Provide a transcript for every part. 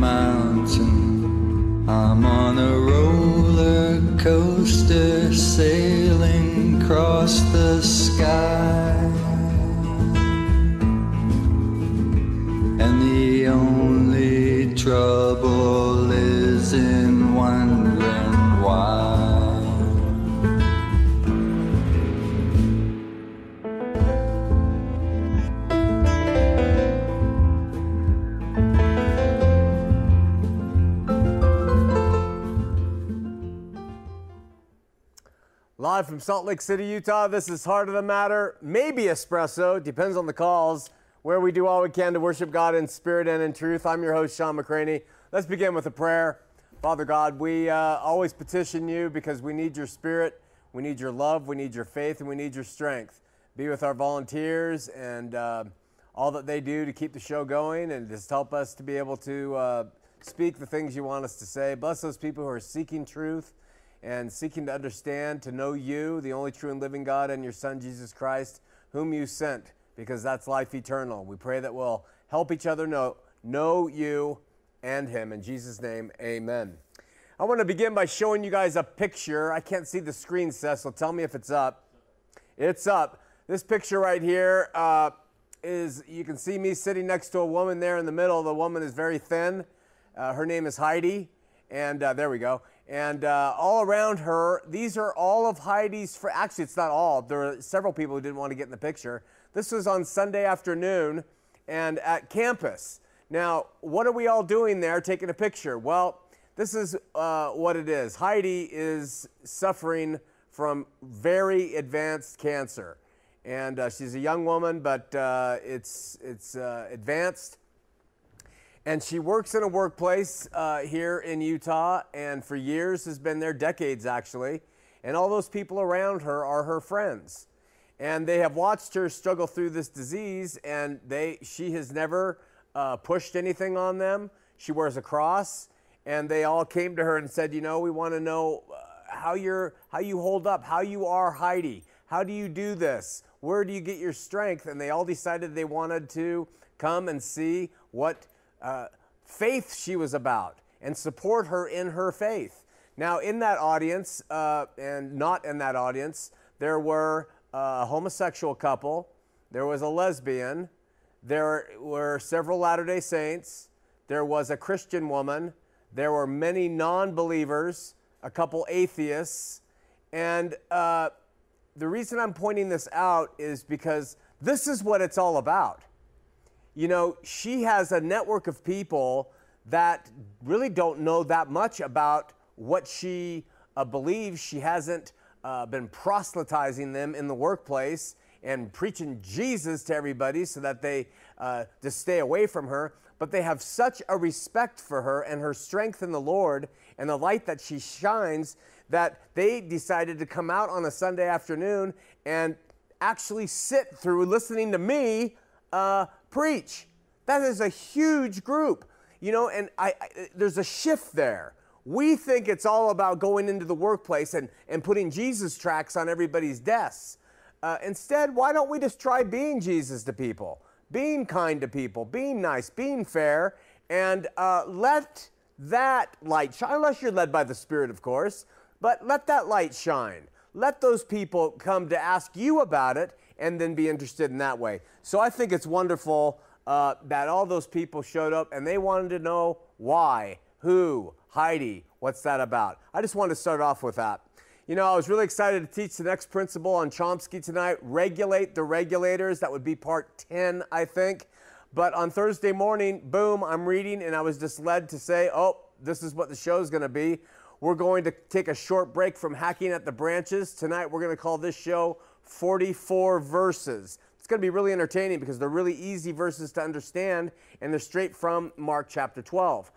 mountain, I'm on a roller coaster sailing across the sky. And the only trouble Live from Salt Lake City, Utah, this is Heart of the Matter, maybe espresso, depends on the calls, where we do all we can to worship God in spirit and in truth. I'm your host, Shawn McCraney. Let's begin with a prayer. Father God, we uh, always petition you because we need your spirit, we need your love, we need your faith, and we need your strength. Be with our volunteers and uh, all that they do to keep the show going and just help us to be able to uh, speak the things you want us to say. Bless those people who are seeking truth and seeking to understand, to know you, the only true and living God, and your Son, Jesus Christ, whom you sent, because that's life eternal. We pray that we'll help each other know, know you and him. In Jesus' name, amen. I want to begin by showing you guys a picture. I can't see the screen, so tell me if it's up. It's up. This picture right here uh, is, you can see me sitting next to a woman there in the middle. The woman is very thin. Uh, her name is Heidi. And uh, there we go. And uh, all around her, these are all of Heidi's. Fr- Actually, it's not all. There are several people who didn't want to get in the picture. This was on Sunday afternoon and at campus. Now, what are we all doing there taking a picture? Well, this is uh, what it is. Heidi is suffering from very advanced cancer. And uh, she's a young woman, but uh, it's, it's uh, advanced. And she works in a workplace uh, here in Utah and for years has been there, decades actually. And all those people around her are her friends. And they have watched her struggle through this disease, and they, she has never uh, pushed anything on them. She wears a cross, and they all came to her and said, You know, we want to know uh, how, you're, how you hold up, how you are Heidi. How do you do this? Where do you get your strength? And they all decided they wanted to come and see what uh, faith she was about and support her in her faith. Now, in that audience, uh, and not in that audience, there were a homosexual couple, there was a lesbian, there were several Latter day Saints, there was a Christian woman, there were many non believers, a couple atheists, and uh, the reason I'm pointing this out is because this is what it's all about you know, she has a network of people that really don't know that much about what she uh, believes. She hasn't uh, been proselytizing them in the workplace and preaching Jesus to everybody so that they uh, just stay away from her. But they have such a respect for her and her strength in the Lord and the light that she shines that they decided to come out on a Sunday afternoon and actually sit through listening to me uh, preach. That is a huge group, you know, and I, I, there's a shift there. We think it's all about going into the workplace and, and putting Jesus tracks on everybody's desks. Uh, instead, why don't we just try being Jesus to people, being kind to people, being nice, being fair, and uh, let that light shine, unless you're led by the Spirit, of course, but let that light shine. Let those people come to ask you about it and then be interested in that way. So I think it's wonderful uh, that all those people showed up and they wanted to know why, who, Heidi, what's that about? I just wanted to start off with that. You know, I was really excited to teach the next principle on Chomsky tonight regulate the regulators. That would be part 10, I think. But on Thursday morning, boom, I'm reading and I was just led to say, oh, this is what the show is going to be. We're going to take a short break from hacking at the branches. Tonight, we're going to call this show 44 Verses. It's going to be really entertaining because they're really easy verses to understand and they're straight from Mark chapter 12.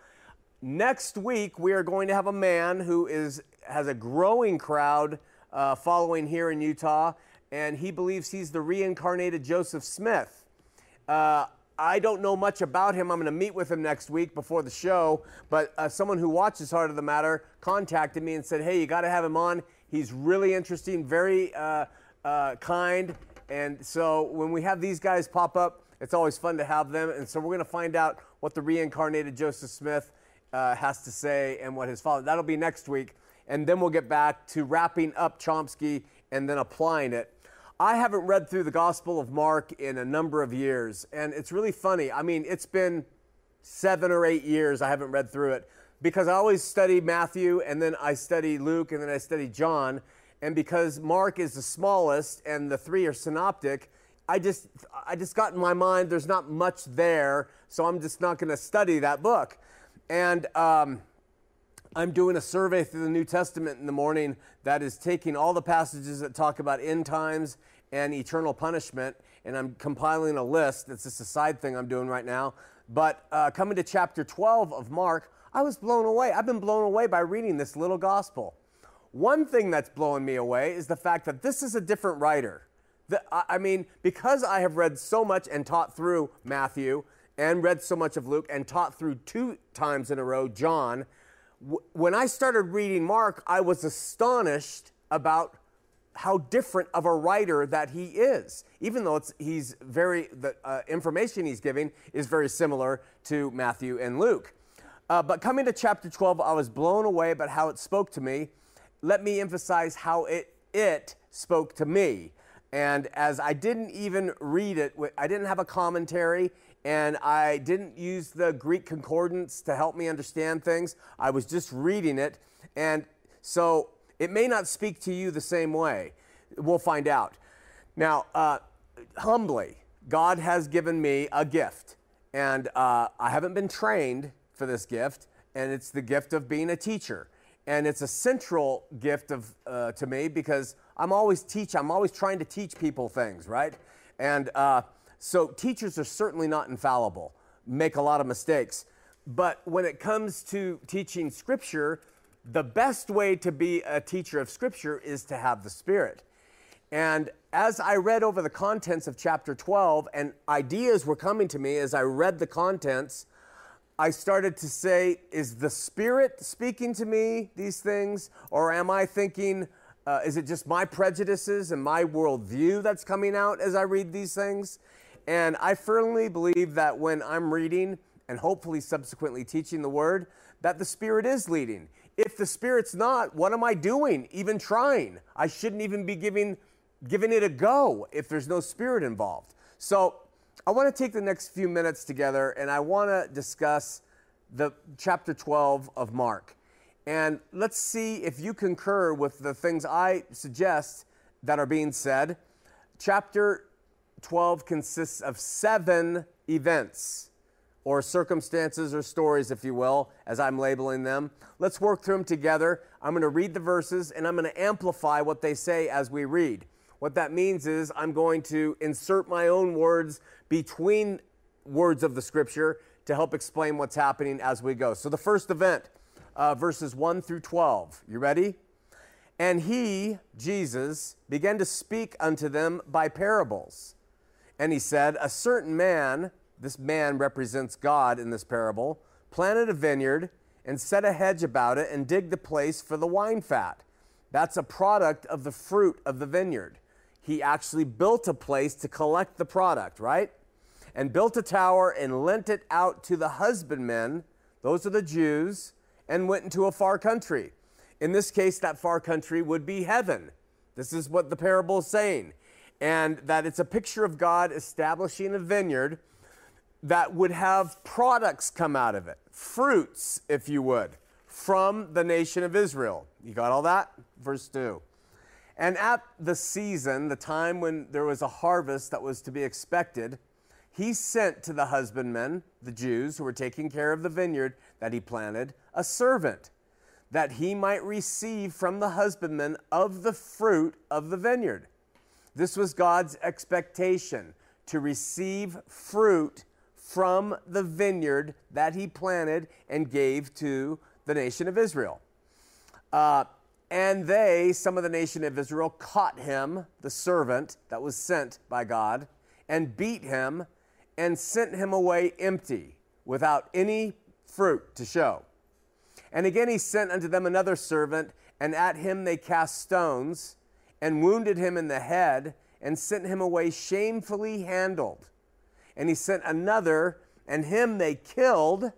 next week we are going to have a man who is has a growing crowd uh, following here in Utah, and he believes he's the reincarnated Joseph Smith. Uh, I don't know much about him. I'm going to meet with him next week before the show. But uh, someone who watches Heart of the Matter contacted me and said, "Hey, you got to have him on. He's really interesting, very uh, uh, kind." And so when we have these guys pop up, it's always fun to have them. And so we're going to find out what the reincarnated Joseph Smith uh, has to say and what his father. That'll be next week, and then we'll get back to wrapping up Chomsky and then applying it. I haven't read through the Gospel of Mark in a number of years, and it's really funny. I mean, it's been seven or eight years I haven't read through it because I always study Matthew and then I study Luke and then I study John. And because Mark is the smallest and the three are synoptic, I just I just got in my mind there's not much there, so I'm just not going to study that book. And um, I'm doing a survey through the New Testament in the morning that is taking all the passages that talk about end times and eternal punishment, and I'm compiling a list. It's just a side thing I'm doing right now. But uh, coming to chapter 12 of Mark, I was blown away. I've been blown away by reading this little gospel. One thing that's blowing me away is the fact that this is a different writer. The, I mean, because I have read so much and taught through Matthew and read so much of Luke and taught through two times in a row John, when I started reading Mark, I was astonished about how different of a writer that he is. Even though it's, he's very, the uh, information he's giving is very similar to Matthew and Luke. Uh, but coming to chapter 12, I was blown away about how it spoke to me. Let me emphasize how it, it spoke to me. And as I didn't even read it, I didn't have a commentary and I didn't use the Greek concordance to help me understand things. I was just reading it. And so it may not speak to you the same way. We'll find out. Now, uh, humbly, God has given me a gift. And uh, I haven't been trained for this gift, and it's the gift of being a teacher. And it's a central gift of, uh, to me because I'm always teach. I'm always trying to teach people things, right? And uh, so teachers are certainly not infallible, make a lot of mistakes. But when it comes to teaching Scripture, the best way to be a teacher of Scripture is to have the Spirit. And as I read over the contents of chapter 12, and ideas were coming to me as I read the contents, I started to say, is the Spirit speaking to me these things? Or am I thinking, uh, is it just my prejudices and my worldview that's coming out as I read these things? And I firmly believe that when I'm reading and hopefully subsequently teaching the word, that the Spirit is leading. If the Spirit's not, what am I doing? Even trying? I shouldn't even be giving, giving it a go if there's no Spirit involved. So I want to take the next few minutes together and I want to discuss the chapter 12 of Mark. And let's see if you concur with the things I suggest that are being said. Chapter 12 consists of seven events or circumstances or stories, if you will, as I'm labeling them. Let's work through them together. I'm going to read the verses and I'm going to amplify what they say as we read. What that means is I'm going to insert my own words between words of the scripture to help explain what's happening as we go. So the first event, uh, verses 1 through 12. You ready? And he, Jesus, began to speak unto them by parables and he said, A certain man, this man represents God in this parable, planted a vineyard and set a hedge about it and digged the place for the wine fat. That's a product of the fruit of the vineyard. He actually built a place to collect the product, right? And built a tower and lent it out to the husbandmen, those are the Jews, and went into a far country. In this case, that far country would be heaven. This is what the parable is saying and that it's a picture of God establishing a vineyard that would have products come out of it, fruits, if you would, from the nation of Israel. You got all that? Verse 2. And at the season, the time when there was a harvest that was to be expected, he sent to the husbandmen, the Jews who were taking care of the vineyard that he planted, a servant, that he might receive from the husbandmen of the fruit of the vineyard. This was God's expectation to receive fruit from the vineyard that he planted and gave to the nation of Israel. Uh, and they, some of the nation of Israel, caught him, the servant that was sent by God, and beat him and sent him away empty, without any fruit to show. And again he sent unto them another servant, and at him they cast stones, and wounded him in the head, and sent him away shamefully handled. And he sent another, and him they killed,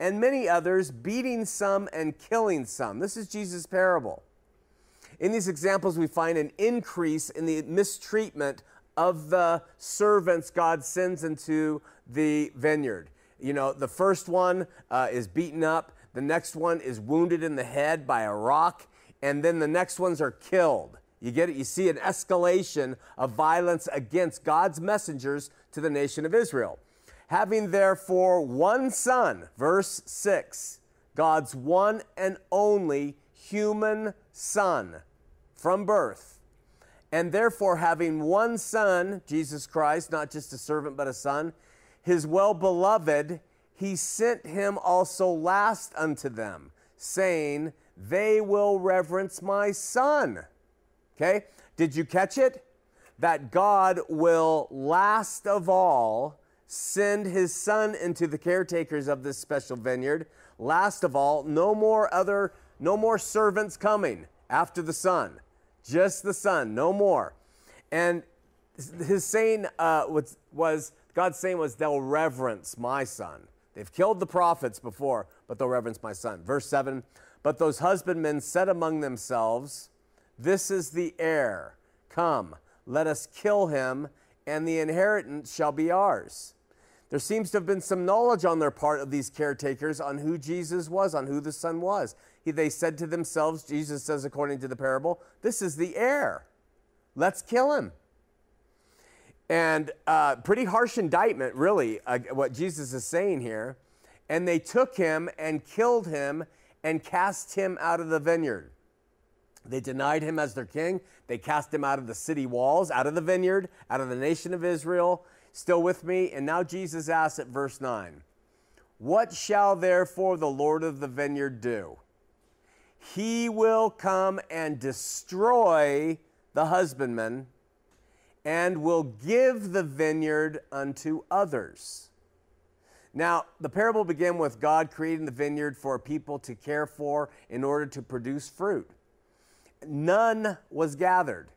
and many others, beating some and killing some. This is Jesus' parable. In these examples, we find an increase in the mistreatment of the servants God sends into the vineyard. You know, the first one uh, is beaten up, the next one is wounded in the head by a rock, and then the next ones are killed. You get it? You see an escalation of violence against God's messengers to the nation of Israel. Having therefore one son, verse 6, God's one and only human son from birth, and therefore having one son, Jesus Christ, not just a servant but a son, his well beloved, he sent him also last unto them, saying, They will reverence my son. Okay? Did you catch it? That God will last of all send his son into the caretakers of this special vineyard. Last of all, no more other, no more servants coming after the son. Just the son, no more. And his saying uh, was, was, God's saying was, they'll reverence my son. They've killed the prophets before, but they'll reverence my son. Verse 7 But those husbandmen said among themselves, This is the heir. Come, let us kill him, and the inheritance shall be ours. There seems to have been some knowledge on their part of these caretakers on who Jesus was, on who the Son was. He, they said to themselves, Jesus says, according to the parable, This is the heir. Let's kill him. And uh, pretty harsh indictment, really, uh, what Jesus is saying here. And they took him and killed him and cast him out of the vineyard. They denied him as their king. They cast him out of the city walls, out of the vineyard, out of the nation of Israel. Still with me? And now Jesus asks at verse 9 What shall therefore the Lord of the vineyard do? He will come and destroy the husbandman and will give the vineyard unto others. Now, the parable began with God creating the vineyard for people to care for in order to produce fruit. None was gathered.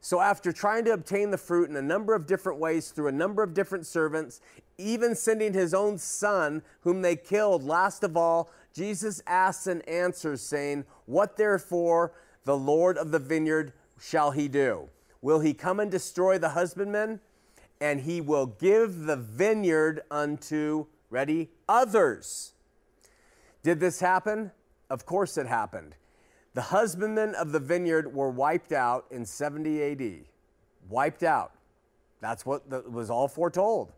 So, after trying to obtain the fruit in a number of different ways through a number of different servants, even sending his own son, whom they killed, last of all, Jesus asks and answers, saying, What therefore the Lord of the vineyard shall he do? will he come and destroy the husbandman, and he will give the vineyard unto, ready, others. Did this happen? Of course it happened. The husbandmen of the vineyard were wiped out in 70 AD. Wiped out. That's what the, was all foretold.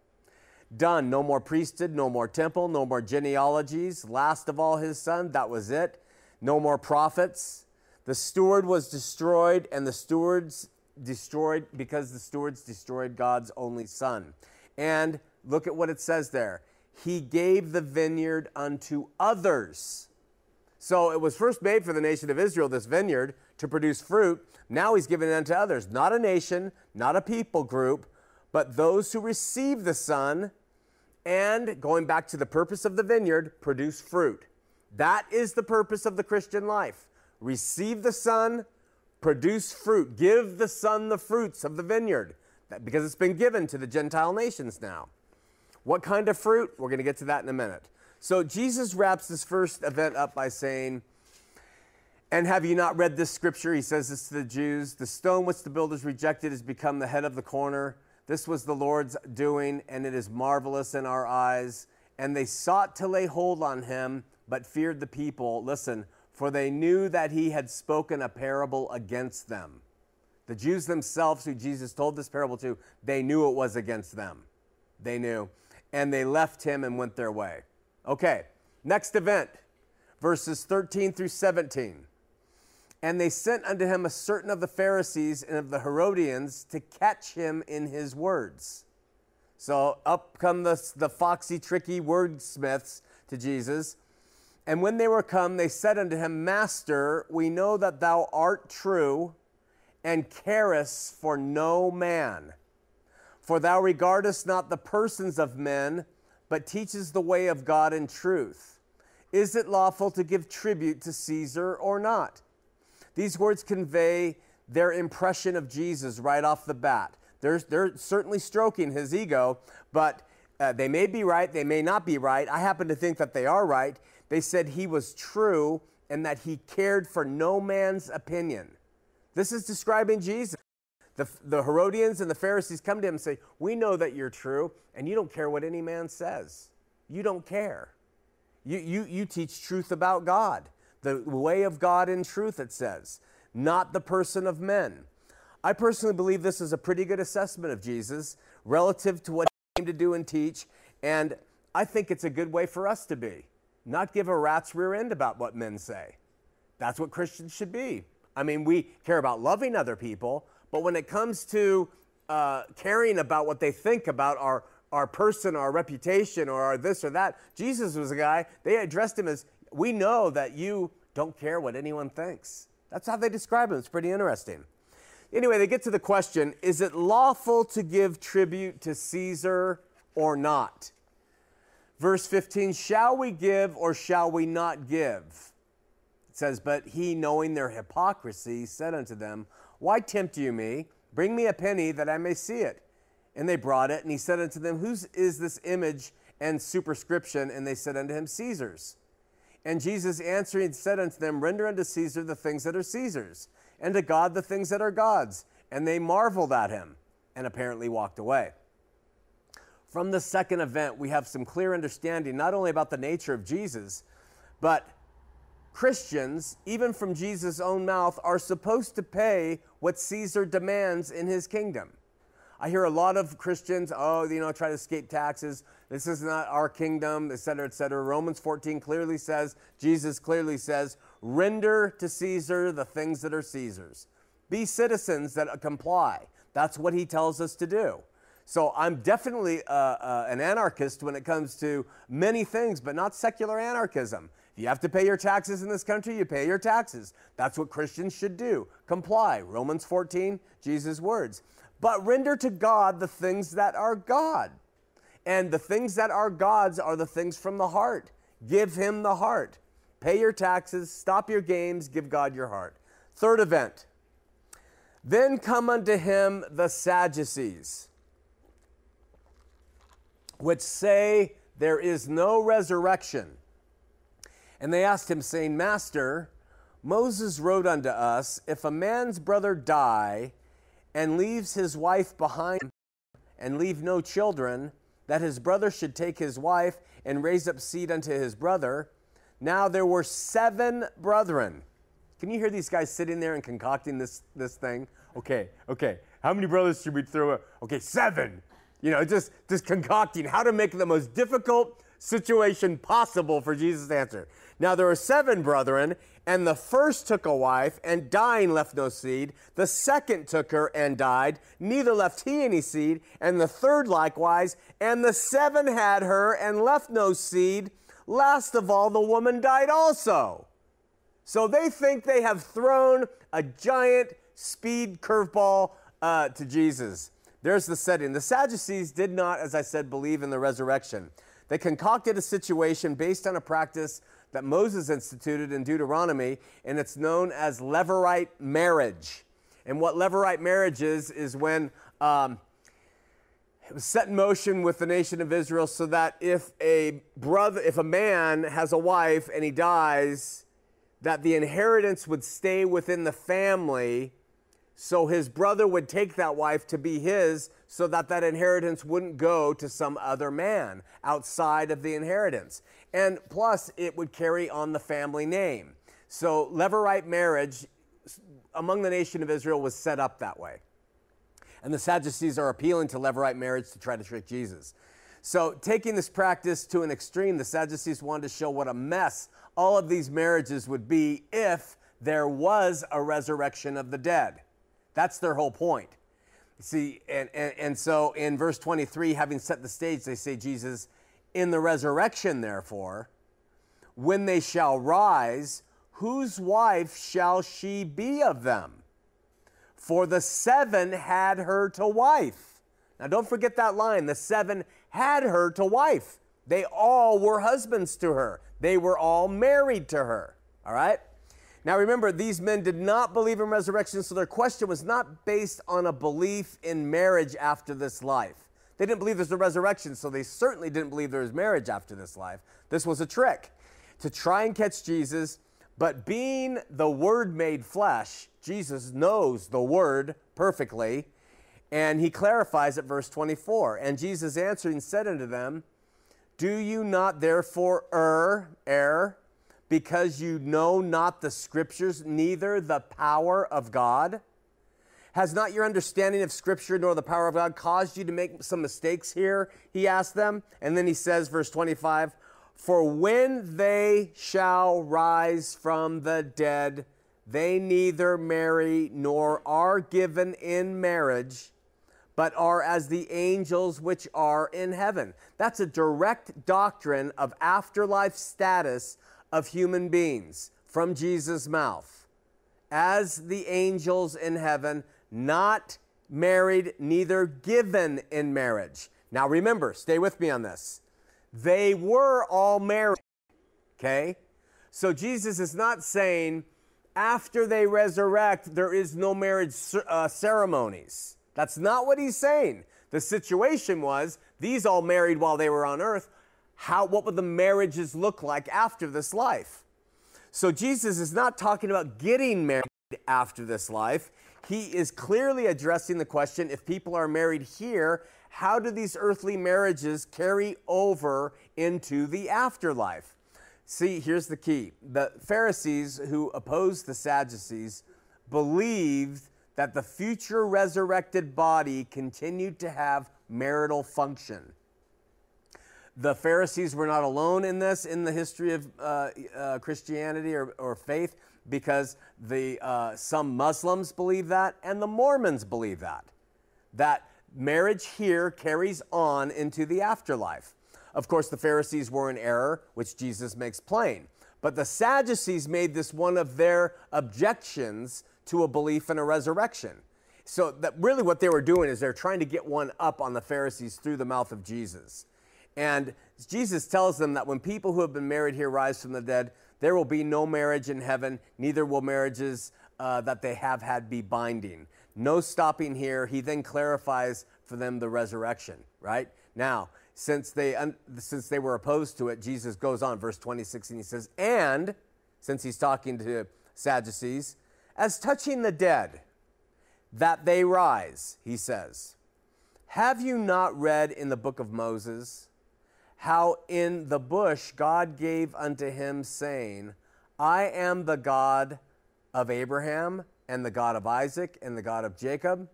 Done. No more priesthood, no more temple, no more genealogies. Last of all, his son, that was it. No more prophets. The steward was destroyed, and the stewards destroyed because the stewards destroyed God's only son. And look at what it says there. He gave the vineyard unto others. So it was first made for the nation of Israel, this vineyard, to produce fruit. Now he's given it unto others. Not a nation, not a people group, but those who receive the Son and, going back to the purpose of the vineyard, produce fruit. That is the purpose of the Christian life. Receive the Son, produce fruit. Give the Son the fruits of the vineyard because it's been given to the Gentile nations now. What kind of fruit? We're going to get to that in a minute. So Jesus wraps this first event up by saying, And have you not read this scripture? He says this to the Jews The stone which the builders rejected has become the head of the corner. This was the Lord's doing, and it is marvelous in our eyes. And they sought to lay hold on him, but feared the people. Listen, for they knew that he had spoken a parable against them. The Jews themselves, who Jesus told this parable to, they knew it was against them. They knew. And they left him and went their way. Okay, next event, verses 13 through 17. And they sent unto him a certain of the Pharisees and of the Herodians to catch him in his words. So up come the, the foxy, tricky wordsmiths to Jesus. And when they were come, they said unto him, Master, we know that thou art true and carest for no man. For thou regardest not the persons of men, but teaches the way of God in truth. Is it lawful to give tribute to Caesar or not? These words convey their impression of Jesus right off the bat. They're, they're certainly stroking his ego, but uh, they may be right, they may not be right. I happen to think that they are right. They said he was true and that he cared for no man's opinion. This is describing Jesus. The, the Herodians and the Pharisees come to him and say, We know that you're true, and you don't care what any man says. You don't care. You, you, you teach truth about God, the way of God in truth, it says, not the person of men. I personally believe this is a pretty good assessment of Jesus relative to what he came to do and teach. And I think it's a good way for us to be, not give a rat's rear end about what men say. That's what Christians should be. I mean, we care about loving other people, but when it comes to uh, caring about what they think about our, our person, our reputation, or our this or that, Jesus was a guy, they addressed him as, We know that you don't care what anyone thinks. That's how they describe him. It's pretty interesting. Anyway, they get to the question Is it lawful to give tribute to Caesar or not? Verse 15 Shall we give or shall we not give? It says, But he, knowing their hypocrisy, said unto them, Why tempt you me? Bring me a penny that I may see it. And they brought it, and he said unto them, Whose is this image and superscription? And they said unto him, Caesar's. And Jesus answering said unto them, Render unto Caesar the things that are Caesar's and to God the things that are God's. And they marveled at him and apparently walked away. From the second event, we have some clear understanding not only about the nature of Jesus, but Christians, even from Jesus' own mouth, are supposed to pay what Caesar demands in his kingdom. I hear a lot of Christians, oh, you know, try to escape taxes. This is not our kingdom, et cetera, et cetera. Romans 14 clearly says, Jesus clearly says, render to Caesar the things that are Caesar's. Be citizens that comply. That's what he tells us to do. So I'm definitely uh, uh, an anarchist when it comes to many things, but not secular anarchism. You have to pay your taxes in this country, you pay your taxes. That's what Christians should do. Comply. Romans 14, Jesus' words but render to God the things that are God. And the things that are God's are the things from the heart. Give Him the heart. Pay your taxes, stop your games, give God your heart. Third event. Then come unto him the Sadducees, which say there is no resurrection. And they asked him, saying, Master, Moses wrote unto us, If a man's brother die, and leaves his wife behind and leave no children, that his brother should take his wife and raise up seed unto his brother. Now there were seven brethren. Can you hear these guys sitting there and concocting this, this thing? Okay, okay. How many brothers should we throw? Okay, seven. You know, just, just concocting how to make the most difficult situation possible for Jesus to answer. Now there were seven brethren, and the first took a wife, and dying left no seed. The second took her and died, neither left he any seed. And the third likewise. And the seven had her and left no seed. Last of all, the woman died also. So they think they have thrown a giant speed curveball uh, to Jesus. There's the setting. The Sadducees did not, as I said, believe in the resurrection. They concocted a situation based on a practice that Moses instituted in Deuteronomy, and it's known as Levirate marriage. And what Levirate marriage is, is when um, it was set in motion with the nation of Israel so that if a brother, if a man has a wife and he dies, that the inheritance would stay within the family so his brother would take that wife to be his so that that inheritance wouldn't go to some other man outside of the inheritance. And plus, it would carry on the family name. So Levirate marriage among the nation of Israel was set up that way. And the Sadducees are appealing to Levirate marriage to try to trick Jesus. So, taking this practice to an extreme, the Sadducees wanted to show what a mess all of these marriages would be if there was a resurrection of the dead. That's their whole point. See, and, and, and so in verse 23, having set the stage, they say, Jesus, in the resurrection, therefore, when they shall rise, whose wife shall she be of them? For the seven had her to wife. Now, don't forget that line. The seven had her to wife. They all were husbands to her, they were all married to her. All right? Now remember, these men did not believe in resurrection, so their question was not based on a belief in marriage after this life. They didn't believe there's a resurrection, so they certainly didn't believe there was marriage after this life. This was a trick to try and catch Jesus, but being the Word made flesh, Jesus knows the Word perfectly, and he clarifies at verse 24. And Jesus answering said unto them, Do you not therefore err, err, because you know not the scriptures, neither the power of God? Has not your understanding of scripture nor the power of God caused you to make some mistakes here? He asked them. And then he says, verse 25, For when they shall rise from the dead, they neither marry nor are given in marriage, but are as the angels which are in heaven. That's a direct doctrine of afterlife status of human beings from Jesus' mouth as the angels in heaven, not married, neither given in marriage. Now remember, stay with me on this. They were all married, okay? So Jesus is not saying after they resurrect, there is no marriage uh, ceremonies. That's not what he's saying. The situation was these all married while they were on earth how, what would the marriages look like after this life? So Jesus is not talking about getting married after this life. He is clearly addressing the question if people are married here, how do these earthly marriages carry over into the afterlife? See, here's the key. The Pharisees who opposed the Sadducees believed that the future resurrected body continued to have marital function. The Pharisees were not alone in this in the history of uh, uh, Christianity or, or, faith because the, uh, some Muslims believe that and the Mormons believe that. That marriage here carries on into the afterlife. Of course, the Pharisees were in error, which Jesus makes plain. But the Sadducees made this one of their objections to a belief in a resurrection. So that really what they were doing is they're trying to get one up on the Pharisees through the mouth of Jesus. And Jesus tells them that when people who have been married here rise from the dead, there will be no marriage in heaven, neither will marriages uh, that they have had be binding. No stopping here. He then clarifies for them the resurrection, right? Now, since they, un- since they were opposed to it, Jesus goes on, verse 26, and he says, And, since he's talking to Sadducees, as touching the dead, that they rise, he says. Have you not read in the book of Moses? How in the bush God gave unto him, saying, I am the God of Abraham, and the God of Isaac, and the God of Jacob.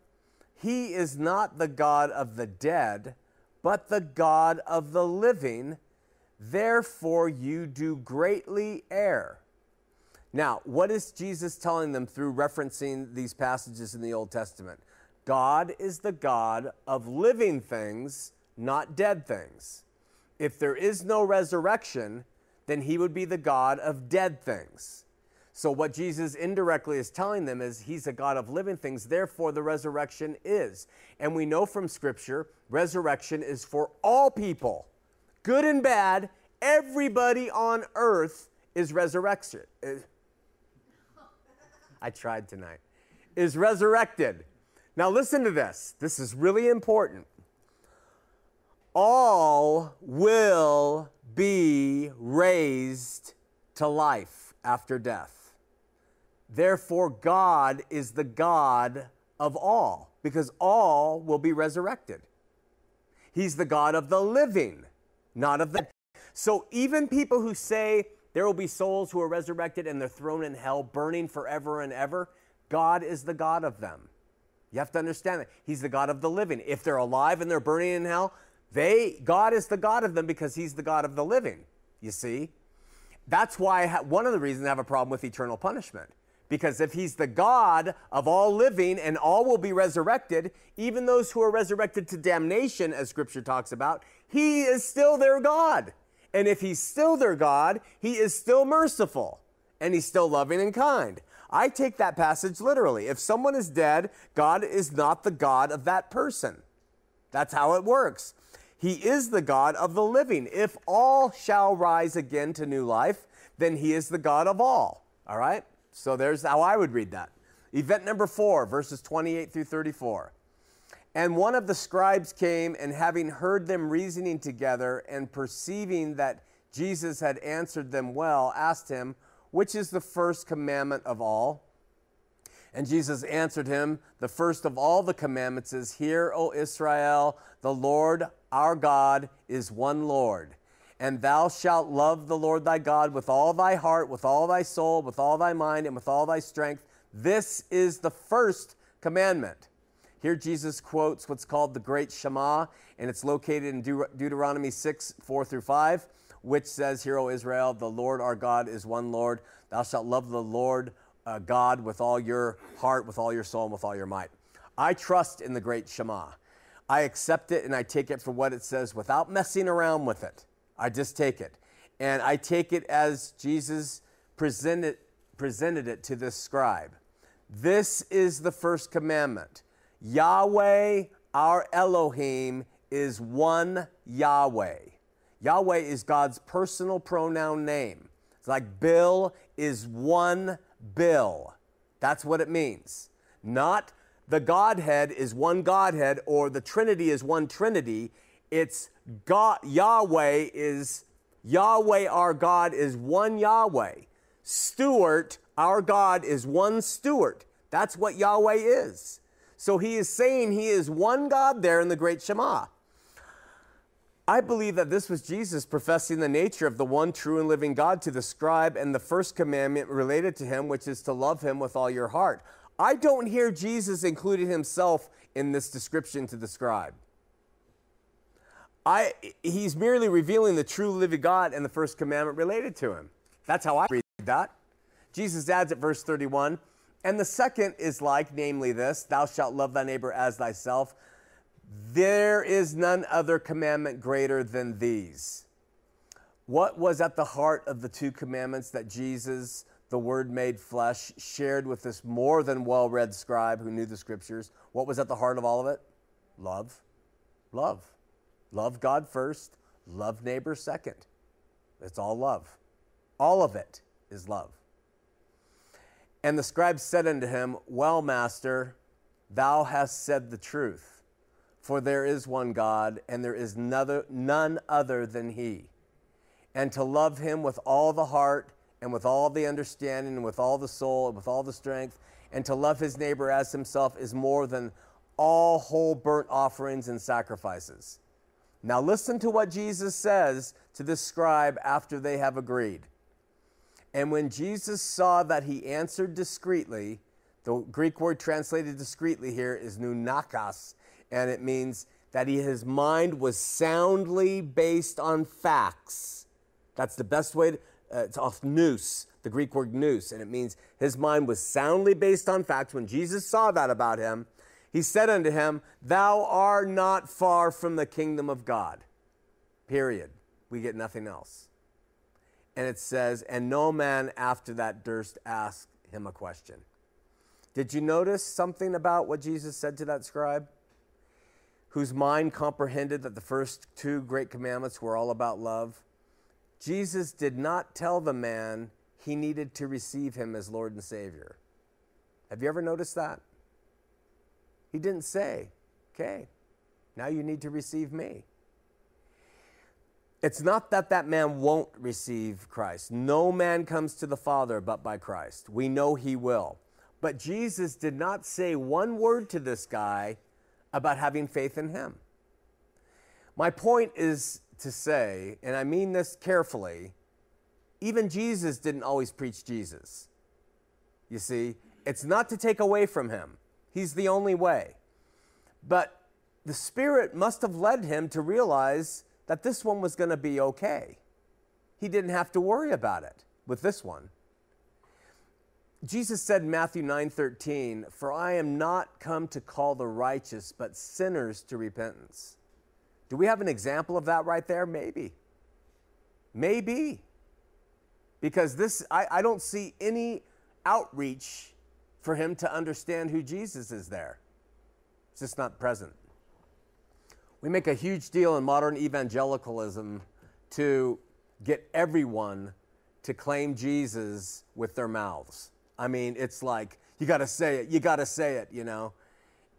He is not the God of the dead, but the God of the living. Therefore, you do greatly err. Now, what is Jesus telling them through referencing these passages in the Old Testament? God is the God of living things, not dead things. If there is no resurrection, then he would be the God of dead things. So, what Jesus indirectly is telling them is he's a God of living things, therefore, the resurrection is. And we know from Scripture, resurrection is for all people, good and bad, everybody on earth is resurrected. I tried tonight. Is resurrected. Now, listen to this. This is really important all will be raised to life after death. Therefore, God is the God of all, because all will be resurrected. He's the God of the living, not of the. So, even people who say there will be souls who are resurrected and they're thrown in hell, burning forever and ever, God is the God of them. You have to understand that. He's the God of the living. If they're alive and they're burning in hell, they, God is the God of them because He's the God of the living, you see? That's why, one of the reasons I have a problem with eternal punishment. Because if he's the God of all living and all will be resurrected, even those who are resurrected to damnation, as scripture talks about, he is still their God. And if he's still their God, he is still merciful and he's still loving and kind. I take that passage literally. If someone is dead, God is not the God of that person. That's how it works. He is the God of the living. If all shall rise again to new life, then he is the God of all. All right? So there's how I would read that. Event number four, verses 28 through 34. And one of the scribes came, and having heard them reasoning together, and perceiving that Jesus had answered them well, asked him, Which is the first commandment of all? And Jesus answered him, The first of all the commandments is, Hear, O Israel, the Lord our God is one Lord. And thou shalt love the Lord thy God with all thy heart, with all thy soul, with all thy mind, and with all thy strength. This is the first commandment. Here, Jesus quotes what's called the Great Shema, and it's located in Deut- Deuteronomy 6 4 through 5, which says, Hear, O Israel, the Lord our God is one Lord. Thou shalt love the Lord uh, God with all your heart, with all your soul, and with all your might. I trust in the Great Shema. I accept it and I take it for what it says without messing around with it. I just take it. And I take it as Jesus presented, presented it to this scribe. This is the first commandment Yahweh, our Elohim, is one Yahweh. Yahweh is God's personal pronoun name. It's like Bill is one Bill. That's what it means. Not the Godhead is one Godhead or the Trinity is one Trinity. It's God, Yahweh is Yahweh, our God, is one Yahweh. Stewart, our God, is one Stewart. That's what Yahweh is. So he is saying he is one God there in the great Shema. I believe that this was Jesus professing the nature of the one true and living God to the scribe and the first commandment related to him, which is to love him with all your heart. I don't hear Jesus including himself in this description to the scribe. I, he's merely revealing the true living God and the first commandment related to him. That's how I read that. Jesus adds at verse 31 and the second is like, namely this Thou shalt love thy neighbor as thyself. There is none other commandment greater than these. What was at the heart of the two commandments that Jesus, the Word made flesh, shared with this more than well read scribe who knew the scriptures? What was at the heart of all of it? Love. Love. Love God first, love neighbor second. It's all love. All of it is love. And the scribe said unto him, Well, master, thou hast said the truth. For there is one God, and there is none other than He. And to love Him with all the heart, and with all the understanding, and with all the soul, and with all the strength, and to love His neighbor as Himself is more than all whole burnt offerings and sacrifices. Now, listen to what Jesus says to this scribe after they have agreed. And when Jesus saw that he answered discreetly, the Greek word translated discreetly here is nunakas, and it means that he, his mind was soundly based on facts. That's the best way to, uh, it's off nous, the Greek word nous, and it means his mind was soundly based on facts. When Jesus saw that about him, he said unto him, Thou art not far from the kingdom of God. Period. We get nothing else and it says, And no man after that durst ask him a question. Did you notice something about what Jesus said to that scribe? Whose mind comprehended that the first two great commandments were all about love? Jesus did not tell the man he needed to receive him as Lord and Savior. Have you ever noticed that? He didn't say, okay, now you need to receive me. It's not that that man won't receive Christ. No man comes to the Father but by Christ. We know he will. But Jesus did not say one word to this guy about having faith in him. My point is to say, and I mean this carefully, even Jesus didn't always preach Jesus. You see, it's not to take away from him, he's the only way. But the Spirit must have led him to realize that this one was going to be okay. He didn't have to worry about it with this one. Jesus said in Matthew 9:13, "For I am not come to call the righteous, but sinners to repentance." Do we have an example of that right there? Maybe. Maybe. Because this I, I don't see any outreach for him to understand who Jesus is there. It's just not present. We make a huge deal in modern evangelicalism to get everyone to claim Jesus with their mouths. I mean, it's like, you got to say it, you got to say it, you know.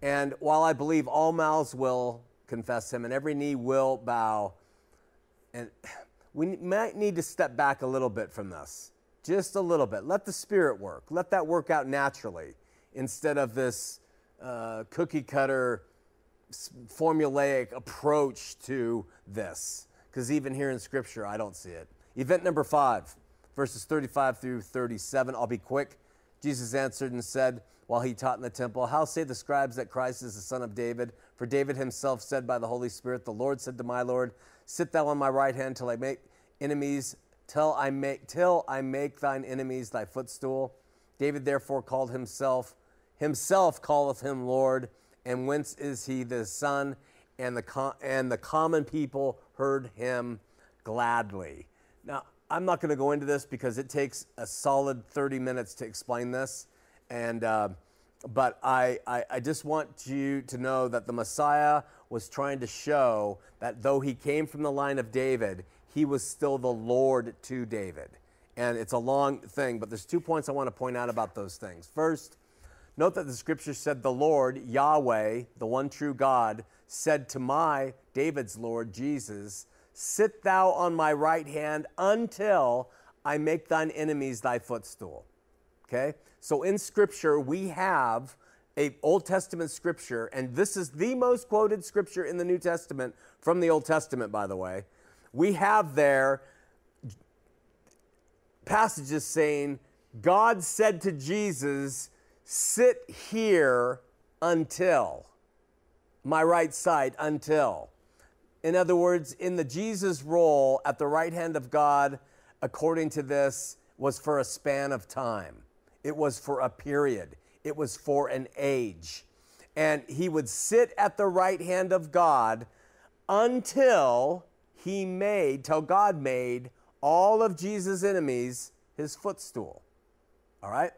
And while I believe all mouths will confess him and every knee will bow, and we might need to step back a little bit from this, just a little bit. Let the Spirit work. Let that work out naturally instead of this uh, cookie cutter, formulaic approach to this. Because even here in Scripture, I don't see it. Event number five, verses 35 through 37. I'll be quick. Jesus answered and said, while he taught in the temple, How say the scribes that Christ is the son of David? For David himself said by the Holy Spirit, The Lord said to my Lord, Sit thou on my right hand till I make enemies, till I make till I make thine enemies thy footstool. David therefore called himself, himself calleth him Lord, and whence is he the son? And the and the common people heard him gladly. Now I'm not going to go into this because it takes a solid 30 minutes to explain this. And, uh, but I, I, I just want you to know that the Messiah was trying to show that though he came from the line of David, he was still the Lord to David. And it's a long thing, but there's two points I want to point out about those things. First, note that the scripture said the Lord, Yahweh, the one true God, said to my, David's Lord, Jesus, Sit thou on my right hand until I make thine enemies thy footstool. Okay? So in scripture we have a Old Testament scripture and this is the most quoted scripture in the New Testament from the Old Testament by the way. We have there passages saying God said to Jesus, "Sit here until my right side until." In other words, in the Jesus role at the right hand of God, according to this, was for a span of time. It was for a period. It was for an age. And he would sit at the right hand of God until he made, till God made all of Jesus' enemies his footstool. All right?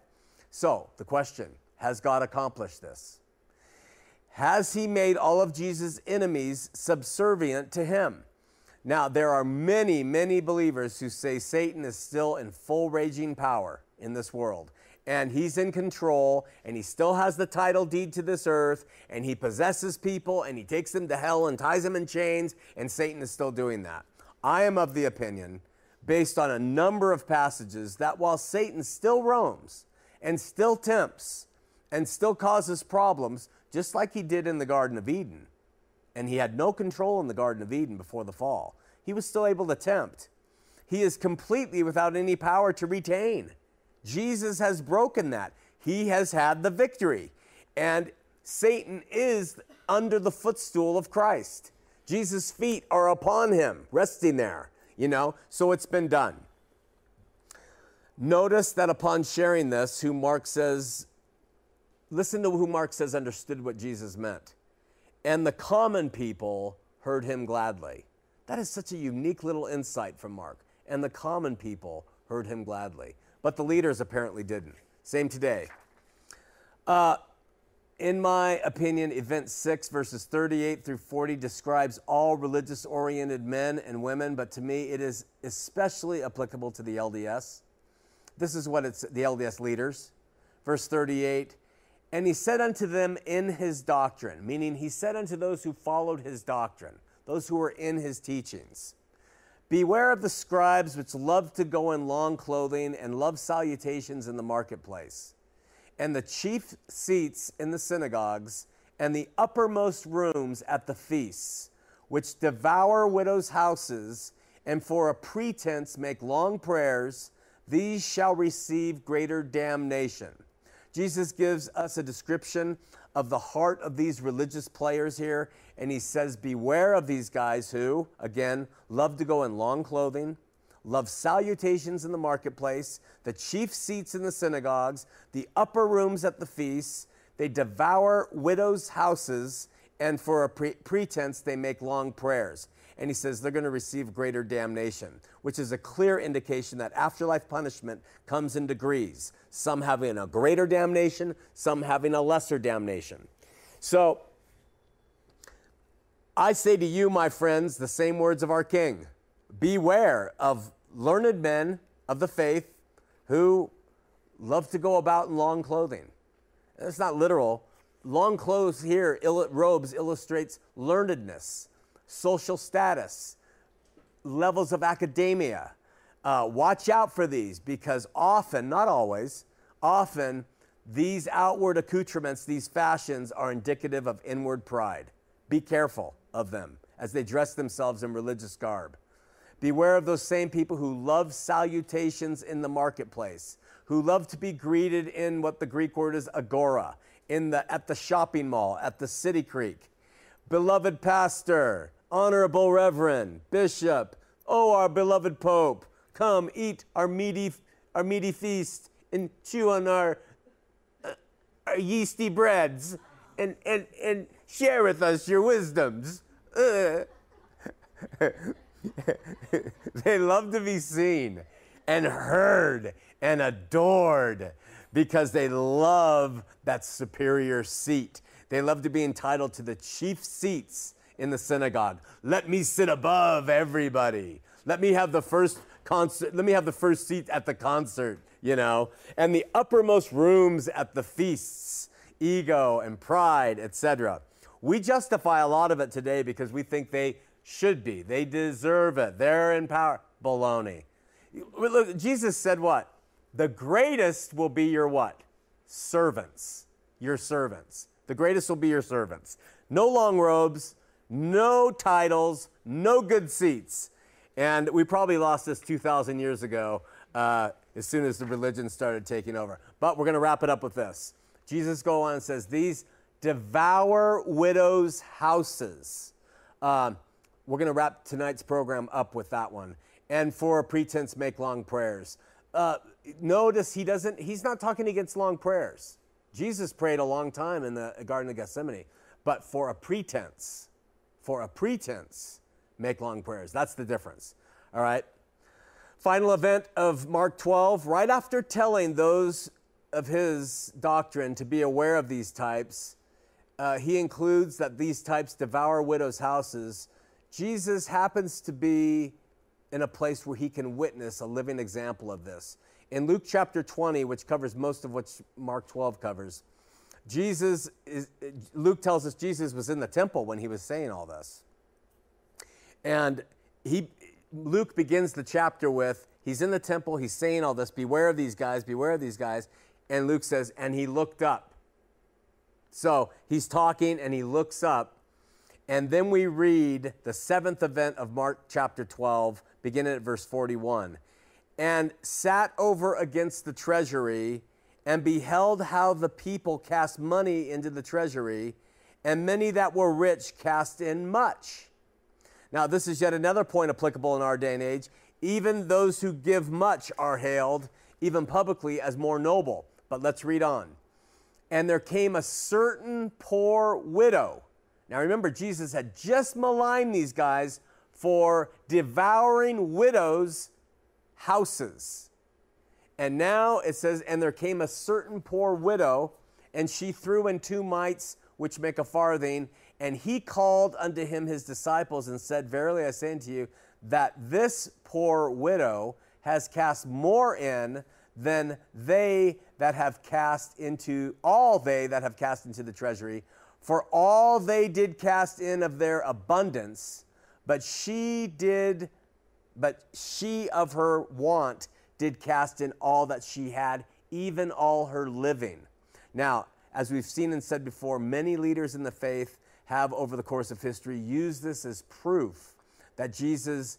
So, the question has God accomplished this? Has he made all of Jesus' enemies subservient to him? Now, there are many, many believers who say Satan is still in full raging power in this world. And he's in control, and he still has the title deed to this earth, and he possesses people, and he takes them to hell and ties them in chains, and Satan is still doing that. I am of the opinion, based on a number of passages, that while Satan still roams and still tempts and still causes problems, just like he did in the Garden of Eden. And he had no control in the Garden of Eden before the fall. He was still able to tempt. He is completely without any power to retain. Jesus has broken that. He has had the victory. And Satan is under the footstool of Christ. Jesus' feet are upon him, resting there, you know, so it's been done. Notice that upon sharing this, who Mark says Listen to who Mark says understood what Jesus meant. And the common people heard him gladly. That is such a unique little insight from Mark. And the common people heard him gladly. But the leaders apparently didn't. Same today. Uh, in my opinion, event 6, verses 38 through 40, describes all religious oriented men and women, but to me, it is especially applicable to the LDS. This is what it's the LDS leaders. Verse 38 and he said unto them in his doctrine, meaning he said unto those who followed his doctrine, those who were in his teachings, Beware of the scribes which love to go in long clothing and love salutations in the marketplace, and the chief seats in the synagogues, and the uppermost rooms at the feasts, which devour widows' houses, and for a pretense make long prayers, these shall receive greater damnation. Jesus gives us a description of the heart of these religious players here, and he says, Beware of these guys who, again, love to go in long clothing, love salutations in the marketplace, the chief seats in the synagogues, the upper rooms at the feasts. They devour widows' houses, and for a pre- pretense, they make long prayers. And he says they're going to receive greater damnation, which is a clear indication that afterlife punishment comes in degrees, some having a greater damnation, some having a lesser damnation. So, I say to you, my friends, the same words of our King Beware of learned men of the faith who love to go about in long clothing. That's not literal. Long clothes here, robes, illustrates learnedness, social status, levels of academia. Uh, watch out for these because often, not always, often these outward accoutrements, these fashions, are indicative of inward pride. Be careful of them as they dress themselves in religious garb. Beware of those same people who love salutations in the marketplace, who love to be greeted in what the Greek word is agora, in the, at the shopping mall, at the city creek. Beloved pastor, honorable reverend, bishop, oh, our beloved pope, come eat our meaty, our meaty feast and chew on our, uh, our yeasty breads and, and, and share with us your wisdoms. they love to be seen and heard and adored because they love that superior seat. They love to be entitled to the chief seats in the synagogue. Let me sit above everybody. Let me have the first concert. Let me have the first seat at the concert, you know. And the uppermost rooms at the feasts, ego and pride, etc. We justify a lot of it today because we think they should be. They deserve it. They're in power. Baloney. Look, Jesus said what? The greatest will be your what? Servants. Your servants. The greatest will be your servants. No long robes, no titles, no good seats. And we probably lost this 2,000 years ago uh, as soon as the religion started taking over. But we're going to wrap it up with this. Jesus goes on and says, These devour widows' houses. Um, we're going to wrap tonight's program up with that one. And for a pretense, make long prayers. Uh, notice he doesn't, he's not talking against long prayers. Jesus prayed a long time in the Garden of Gethsemane, but for a pretense, for a pretense, make long prayers. That's the difference. All right. Final event of Mark 12, right after telling those of his doctrine to be aware of these types, uh, he includes that these types devour widows' houses. Jesus happens to be in a place where he can witness a living example of this. In Luke chapter 20, which covers most of what Mark 12 covers, Jesus is, Luke tells us Jesus was in the temple when he was saying all this. And he, Luke begins the chapter with, he's in the temple, he's saying all this, beware of these guys, beware of these guys. And Luke says, and he looked up. So he's talking and he looks up. And then we read the seventh event of Mark chapter 12, beginning at verse 41. And sat over against the treasury and beheld how the people cast money into the treasury, and many that were rich cast in much. Now, this is yet another point applicable in our day and age. Even those who give much are hailed, even publicly, as more noble. But let's read on and there came a certain poor widow. Now remember, Jesus had just maligned these guys for devouring widows' houses. And now it says, and there came a certain poor widow, and she threw in two mites, which make a farthing. And he called unto him his disciples and said, Verily I say unto you, that this poor widow has cast more in than they that have cast into all they that have cast into the treasury for all they did cast in of their abundance but she did but she of her want did cast in all that she had even all her living now as we've seen and said before many leaders in the faith have over the course of history used this as proof that jesus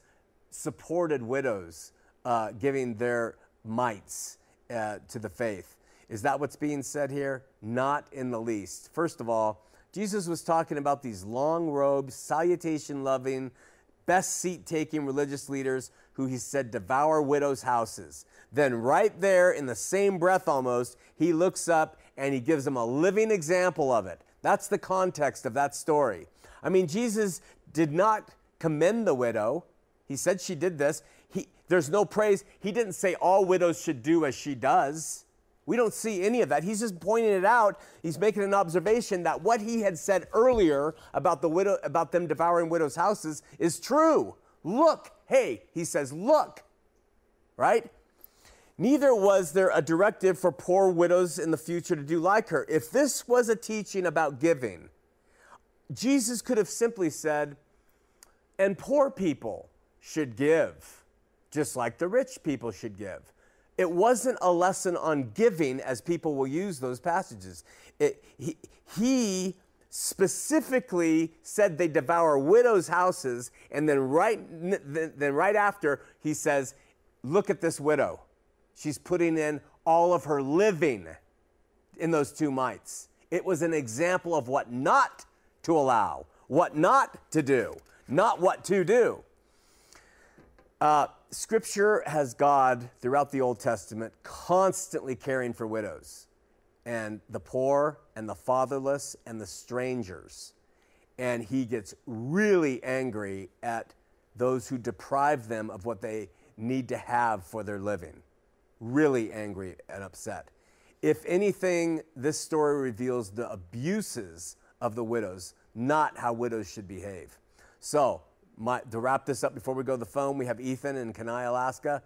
supported widows uh, giving their mites uh, to the faith. Is that what's being said here? Not in the least. First of all, Jesus was talking about these long robes, salutation loving, best seat taking religious leaders who he said devour widows' houses. Then, right there in the same breath almost, he looks up and he gives them a living example of it. That's the context of that story. I mean, Jesus did not commend the widow. He said she did this. He, there's no praise. He didn't say all widows should do as she does. We don't see any of that. He's just pointing it out. He's making an observation that what he had said earlier about the widow about them devouring widows' houses is true. Look, hey, he says, look. Right? Neither was there a directive for poor widows in the future to do like her. If this was a teaching about giving, Jesus could have simply said, and poor people should give, just like the rich people should give. It wasn't a lesson on giving as people will use those passages. It, he, he specifically said they devour widows' houses, and then right, then right after, he says, Look at this widow. She's putting in all of her living in those two mites. It was an example of what not to allow, what not to do, not what to do. Uh, scripture has God throughout the Old Testament constantly caring for widows and the poor and the fatherless and the strangers. And he gets really angry at those who deprive them of what they need to have for their living. Really angry and upset. If anything, this story reveals the abuses of the widows, not how widows should behave. So, my, to wrap this up before we go to the phone, we have Ethan in Kenai, Alaska.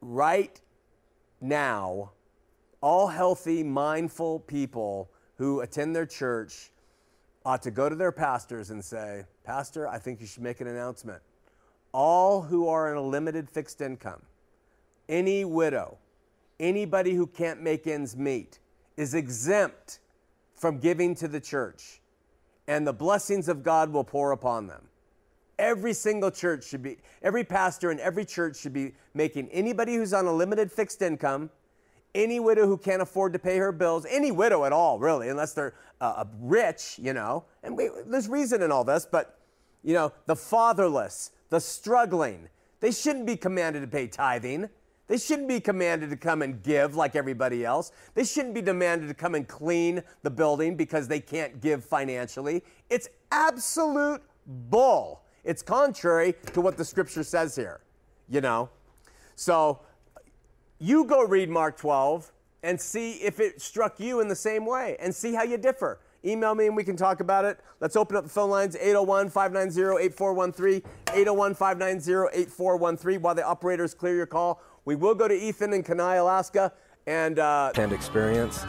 Right now, all healthy, mindful people who attend their church ought to go to their pastors and say, Pastor, I think you should make an announcement. All who are in a limited fixed income, any widow, anybody who can't make ends meet, is exempt from giving to the church, and the blessings of God will pour upon them. Every single church should be, every pastor in every church should be making anybody who's on a limited fixed income, any widow who can't afford to pay her bills, any widow at all, really, unless they're uh, rich, you know. And we, there's reason in all this, but, you know, the fatherless, the struggling, they shouldn't be commanded to pay tithing. They shouldn't be commanded to come and give like everybody else. They shouldn't be demanded to come and clean the building because they can't give financially. It's absolute bull. It's contrary to what the scripture says here, you know? So you go read Mark 12 and see if it struck you in the same way and see how you differ. Email me and we can talk about it. Let's open up the phone lines 801 590 8413. 801 590 8413. While the operators clear your call, we will go to Ethan in Kenai, Alaska. And, uh, and experience.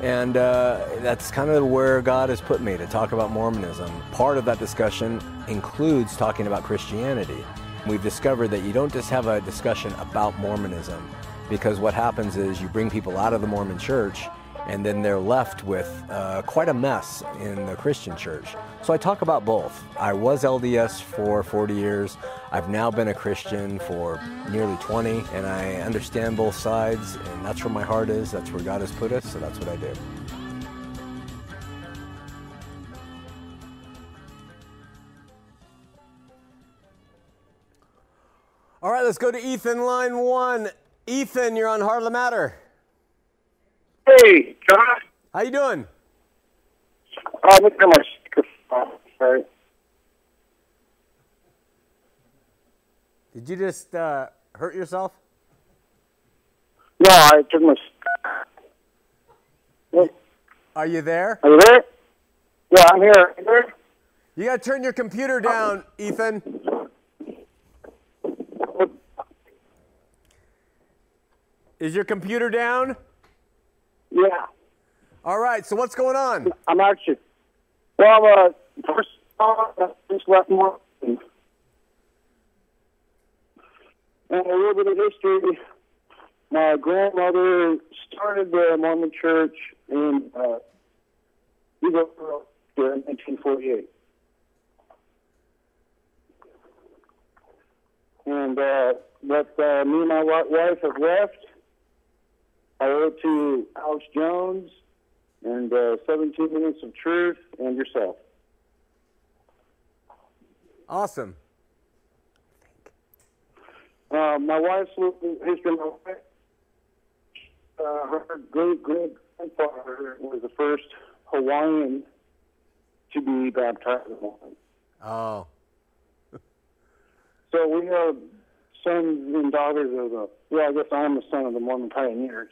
And uh, that's kind of where God has put me to talk about Mormonism. Part of that discussion includes talking about Christianity. We've discovered that you don't just have a discussion about Mormonism, because what happens is you bring people out of the Mormon church and then they're left with uh, quite a mess in the Christian church. So I talk about both. I was LDS for 40 years. I've now been a Christian for nearly 20, and I understand both sides, and that's where my heart is. That's where God has put us, so that's what I do. All right, let's go to Ethan, line one. Ethan, you're on Heart of the Matter. Hey, John. How you doing? Uh, look at my speakerphone. Sorry. Did you just uh, hurt yourself? No, I took my. What? Are you there? Are you there? Yeah, I'm here. You? You got to turn your computer down, Ethan. Is your computer down? Yeah, All right, so what's going on? I'm actually. Well, uh, first of all, I just left more. And a little bit of history. My grandmother started the Mormon Church in uh, in 1948. And uh, but uh, me and my wife have left. I owe it to Alex Jones and uh, 17 Minutes of Truth and yourself. Awesome. Uh, my wife's history. Uh, her great great grandfather was the first Hawaiian to be baptized in. Oh, So we have sons and daughters of the. Well, I guess I'm the son of the Mormon pioneers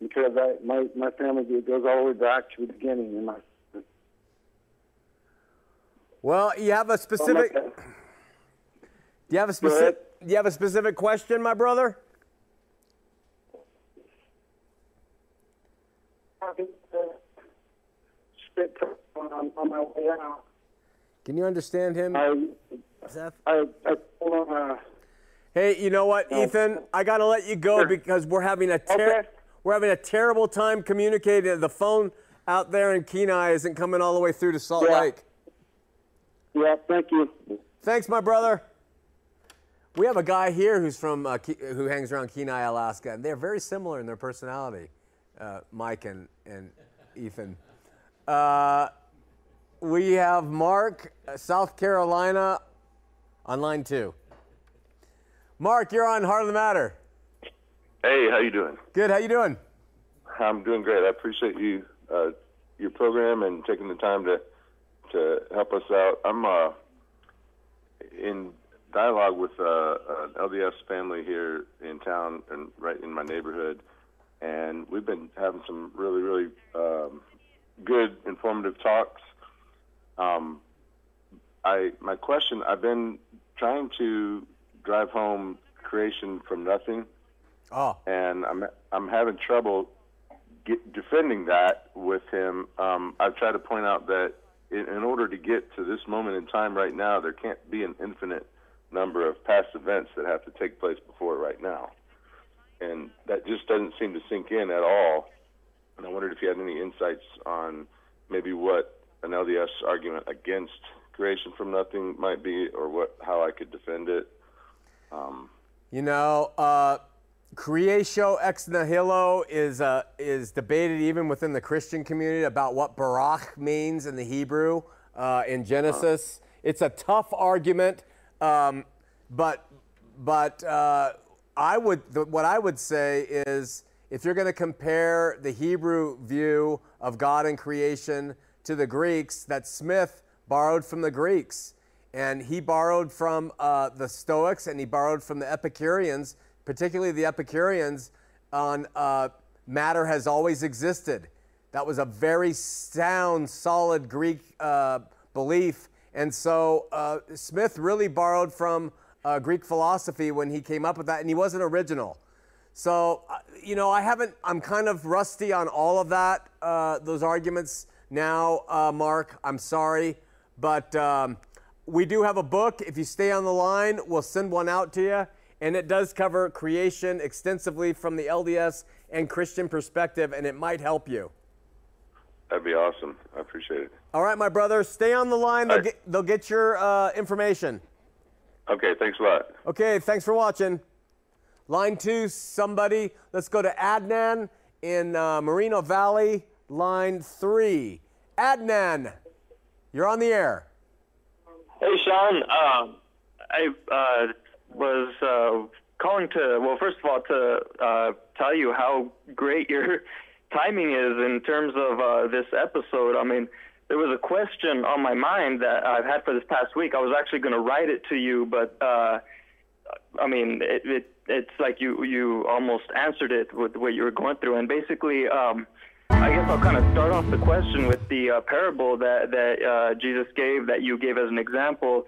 because I my my family goes all the way back to the beginning. And my well, you have a specific. Do you have a specific? Do you have a specific question, my brother? on, on my way out. Can you understand him, I Seth? I I. Uh, Hey, you know what, Ethan? I gotta let you go Sure. because we're having a ter- Okay. We're having a terrible time communicating. The phone out there in Kenai isn't coming all the way through to Salt Yeah. Lake. yeah, thank you. Thanks, my brother. We have a guy here who's from uh, who hangs around Kenai, Alaska, and they're very similar in their personality, uh, Mike and and Ethan. Uh, we have Mark, uh, South Carolina, on line two. Mark, you're on Heart of the Matter. Hey, how you doing? Good. How you doing? I'm doing great. I appreciate you, uh, your program, and taking the time to to help us out. I'm uh, in dialogue with uh, an LDS family here in town and right in my neighborhood, and we've been having some really, really um, good, informative talks. Um, I my question: I've been trying to drive home creation from nothing Oh, and I'm I'm having trouble get, defending that with him. Um, I've tried to point out that in, in order to get to this moment in time right now, there can't be an infinite number of past events that have to take place before right now, and that just doesn't seem to sink in at all. And I wondered if you had any insights on maybe what an LDS argument against creation from nothing might be, or what how I could defend it. you know, uh, creatio ex nihilo is uh, is debated even within the Christian community about what barach means in the Hebrew uh, in Genesis. It's a tough argument, um, but but uh, I would the, what I would say is if you're going to compare the Hebrew view of God and creation to the Greeks, that Smith borrowed from the Greeks. And he borrowed from uh, the Stoics and he borrowed from the Epicureans, particularly the Epicureans, on uh, matter has always existed. That was a very sound, solid Greek uh, belief. And so uh, Smith really borrowed from uh, Greek philosophy when he came up with that, and he wasn't original. So, uh, you know, I haven't, I'm kind of rusty on all of that, uh, those arguments now, Mark. I'm sorry. But um, we do have a book. If you stay on the line, we'll send one out to you. And it does cover creation extensively from the LDS and Christian perspective, and it might help you. That'd be awesome. I appreciate it. All right, my brother, stay on the line. They'll All right. get, they'll get your uh, information. Okay, thanks a lot. Okay, thanks for watching. Line two, somebody. Let's go to Adnan in uh, Moreno Valley. Line three. Adnan, you're on the air. Hey, Shawn. Um, I uh, was uh, calling to, well, first of all, to uh, tell you how great your timing is in terms of uh, this episode. I mean, there was a question on my mind that I've had for this past week. I was actually going to write it to you, but uh, I mean, it, it, it's like you you almost answered it with what you were going through, and basically. Um, I guess I'll kind of start off the question with the uh, parable that that uh, Jesus gave, that you gave as an example.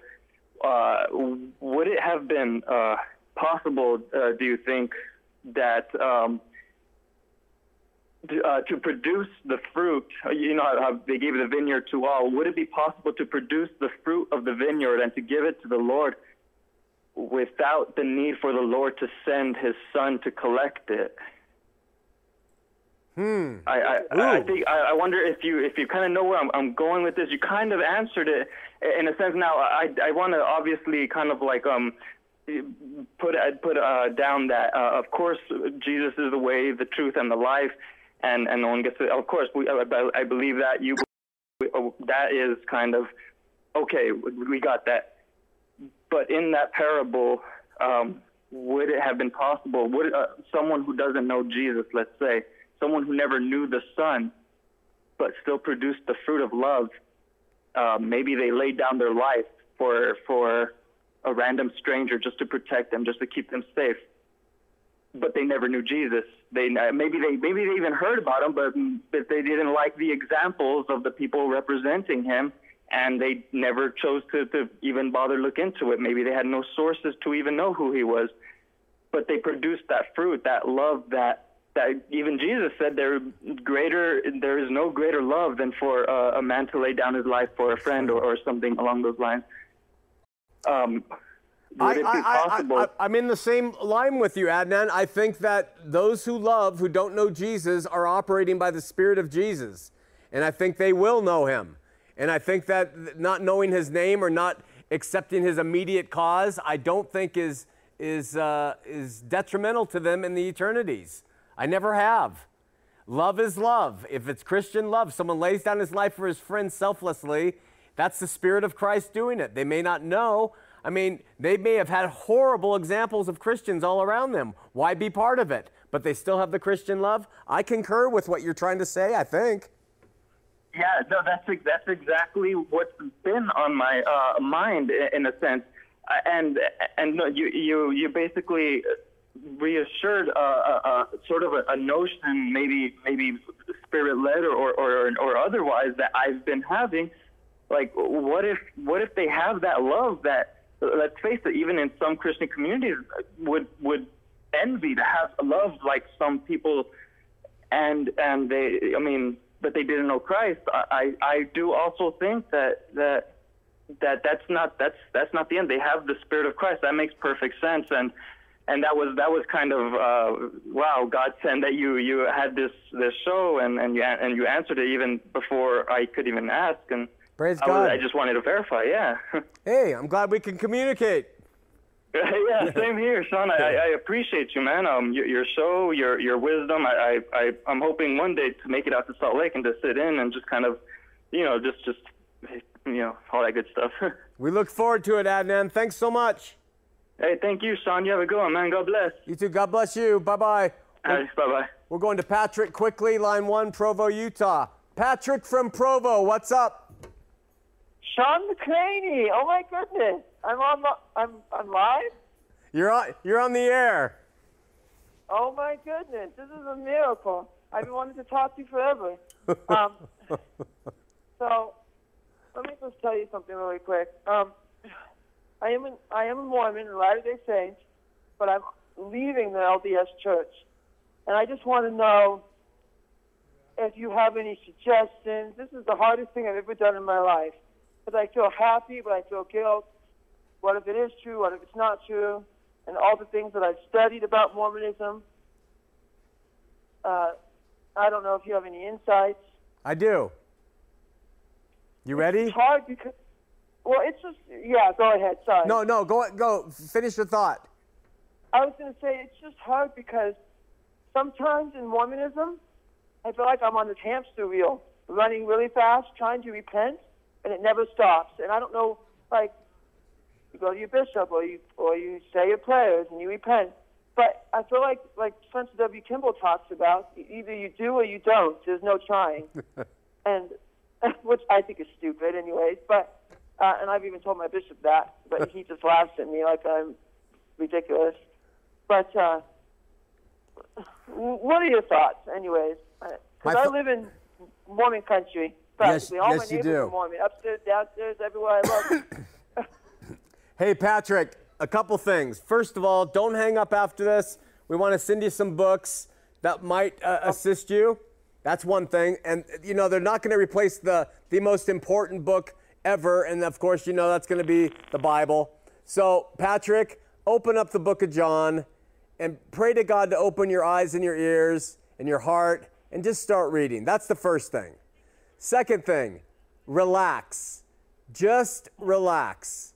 Uh, would it have been uh, possible, uh, do you think, that um, to, uh, to produce the fruit? You know how they gave the vineyard to all. Would it be possible to produce the fruit of the vineyard and to give it to the Lord without the need for the Lord to send His Son to collect it? I, I, I think I, I wonder if you if you kind of know where I'm, I'm going with this. You kind of answered it in a sense. Now I I want to obviously kind of like um put put uh, down that uh, of course Jesus is the way, the truth, and the life, and and no one gets to. Of course, we I, I believe that you that is kind of okay. We got that. But in that parable, um, would it have been possible? Would uh, someone who doesn't know Jesus, let's say, someone who never knew the Son, but still produced the fruit of love, uh, maybe they laid down their life for for a random stranger just to protect them, just to keep them safe. But they never knew Jesus. They maybe they maybe they even heard about him, but but they didn't like the examples of the people representing him, and they never chose to, to even bother look into it. Maybe they had no sources to even know who he was, but they produced that fruit, that love, that that even Jesus said there greater there is no greater love than for uh, a man to lay down his life for a friend or, or something along those lines. Um, would it be possible? I, I, I'm in the same line with you, Adnan. I think that those who love, who don't know Jesus, are operating by the Spirit of Jesus. And I think they will know him. And I think that not knowing his name or not accepting his immediate cause, I don't think is, is, uh, is detrimental to them in the eternities. I never have. Love is love. If it's Christian love, someone lays down his life for his friend selflessly, that's the Spirit of Christ doing it. They may not know. I mean, they may have had horrible examples of Christians all around them. Why be part of it? But they still have the Christian love. I concur with what you're trying to say, I think. Yeah, no, that's that's exactly what's been on my uh, mind in a sense, and and no, you you you basically reassured uh, uh, uh, sort of a, a, notion, maybe maybe spirit led or, or or otherwise that I've been having. Like, what if what if they have that love that let's face it, even in some Christian communities would would envy to have love like some people, and and they, I mean, but they didn't know Christ. I I do also think that that that that's not that's that's not the end. They have the Spirit of Christ. That makes perfect sense, and and that was that was kind of uh, wow. God sent that you you had this this show and and you and you answered it even before I could even ask. And praise I God. Was, I just wanted to verify. Yeah. hey, I'm glad we can communicate. yeah, same here, Shawn. I, I appreciate you, man. Um, your, your show, your your wisdom. I, I I I'm hoping one day to make it out to Salt Lake and to sit in and just kind of, you know, just just you know all that good stuff. we look forward to it, Adnan. Thanks so much. Hey, thank you, Shawn. You have a good one, man. God bless. You too. God bless you. Bye bye. Bye bye. We're going to Patrick quickly, line one, Provo, Utah. Patrick from Provo, what's up? Shawn McCraney. Oh my goodness. I'm on. I'm I'm live. You're on. You're on the air. Oh my goodness. This is a miracle. I've been wanting to talk to you forever. Um, so, let me just tell you something really quick. Um, I am an, I am a Mormon, a Latter Day Saint, but I'm leaving the LDS Church, and I just want to know if you have any suggestions. This is the hardest thing I've ever done in my life because I feel happy, but I feel guilt. What if it is true? What if it's not true? And all the things that I've studied about Mormonism. Uh, I don't know if you have any insights. I do. You ready? It's hard because well, it's just yeah. Go ahead. Sorry. No, no. Go go. Finish your thought. I was going to say it's just hard because sometimes in Mormonism, I feel like I'm on this hamster wheel, running really fast, trying to repent, and it never stops. And I don't know, like, you go to your bishop or you or you say your prayers and you repent. But I feel like, like Spencer W. Kimball talks about, either you do or you don't. There's no trying, and which I think is stupid, anyways. But uh, and I've even told my bishop that, but he just laughs at me like I'm ridiculous. But uh, what are your thoughts, anyways? Because I live in Mormon country. Practically. Yes, All yes, my you neighbors do. are Mormon. Upstairs, downstairs, everywhere I look. Hey, Patrick, a couple things. First of all, don't hang up after this. We want to send you some books that might uh, assist you. That's one thing. And, you know, they're not going to replace the, the most important book ever. And of course, you know that's going to be the Bible. So, Patrick, open up the book of John and pray to God to open your eyes and your ears and your heart and just start reading. That's the first thing. Second thing, relax. Just relax.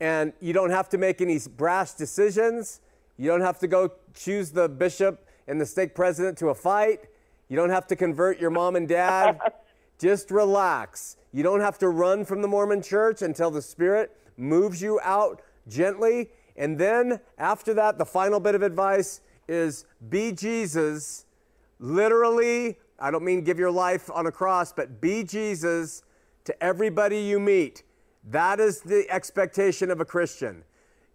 And you don't have to make any brash decisions. You don't have to go choose the bishop and the stake president to a fight. You don't have to convert your mom and dad. Just relax. You don't have to run from the Mormon church until the Spirit moves you out gently And then after that, the final bit of advice is be Jesus. Literally, I don't mean give your life on a cross, but be Jesus to everybody you meet. That is the expectation of a Christian.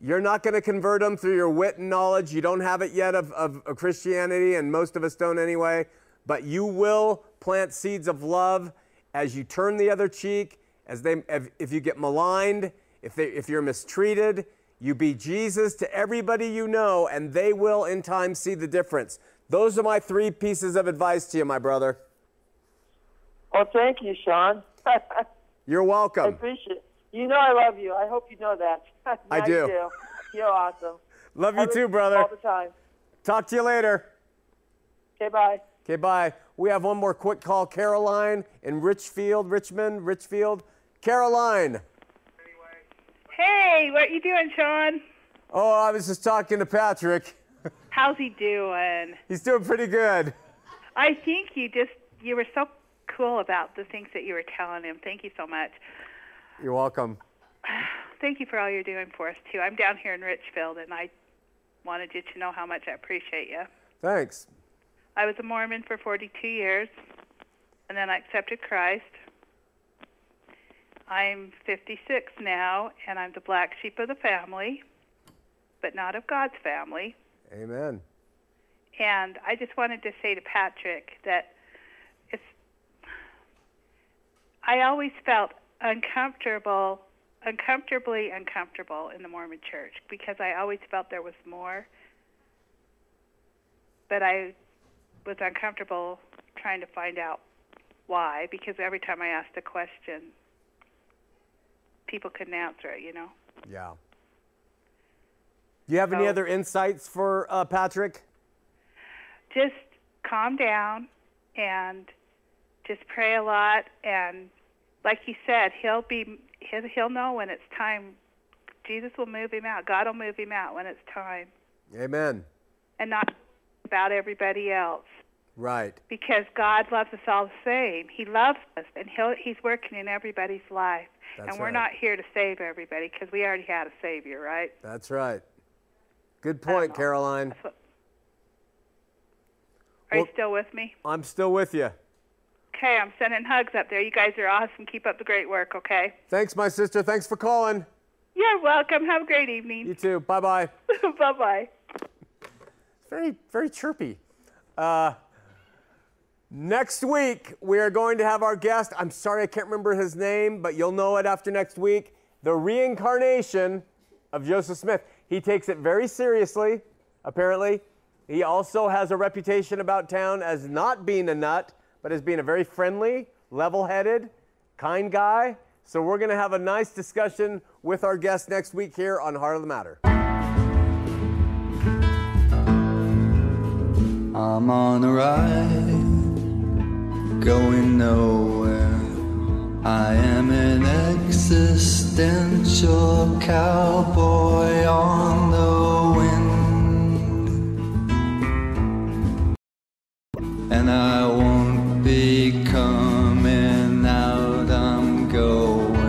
You're not going to convert them through your wit and knowledge. You don't have it yet of, of, of Christianity, and most of us don't anyway. But you will plant seeds of love as you turn the other cheek, as they, if, if you get maligned, if, they, if you're mistreated, you be Jesus to everybody you know, and they will in time see the difference. Those are my three pieces of advice to you, my brother. Well, thank you, Shawn. You're I welcome. appreciate it. You know I love you. I hope you know that. I do. Do. You're awesome. Love I you too, brother. All the time. Talk to you later. Okay, bye. Okay, bye. We have one more quick call. Caroline in Richfield, Richmond, Richfield. Caroline. Hey, what you doing, Shawn? Oh, I was just talking to Patrick. How's he doing? He's doing pretty good. I think you just you were so cool about the things that you were telling him. Thank you so much. You're welcome. Thank you for all you're doing for us too. I'm down here in Richfield, and I wanted you to know how much I appreciate you. Thanks. I was a Mormon for 42 years, and then I accepted Christ. I'm 56 now, and I'm the black sheep of the family, but not of God's family. Amen. And I just wanted to say to Patrick that it's I always felt uncomfortable, uncomfortably uncomfortable in the Mormon church because I always felt there was more. But I was uncomfortable trying to find out why because every time I asked a question, people couldn't answer it, you know. Yeah. Do you have any other insights for uh, Patrick? just calm down and just pray a lot and like you said he'll be he'll, he'll know when it's time jesus will move him out god will move him out when it's time Amen. and not about everybody else Right. because god loves us all the same he loves us and he'll he's working in everybody's life That's and we're right. not here to save everybody because we already had a savior right That's right. Good point. Caroline. What- are Well- you still with me I'm still with you. okay i'm sending hugs up there you guys are awesome keep up the great work okay Thanks, my sister. Thanks for calling. You're welcome. Have a great evening. You too. Bye bye. bye bye. Very, very chirpy. Uh, next week, we are going to have our guest. I'm sorry I can't remember his name, but you'll know it after next week. The reincarnation of Joseph Smith. He takes it very seriously, apparently. He also has a reputation about town as not being a nut, but as being a very friendly, level headed, kind guy. So we're going to have a nice discussion with our guest next week here on Heart of the Matter. I'm on a ride, going nowhere. I am an existential cowboy on the wind. And I won't be coming out, I'm going.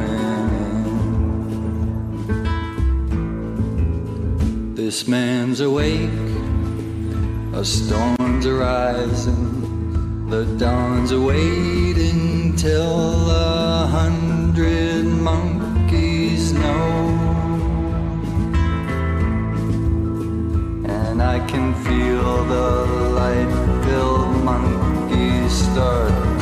This man's awake. A storm's arising, the dawn's awaiting till a hundred monkeys know. And I can feel the light filled monkeys start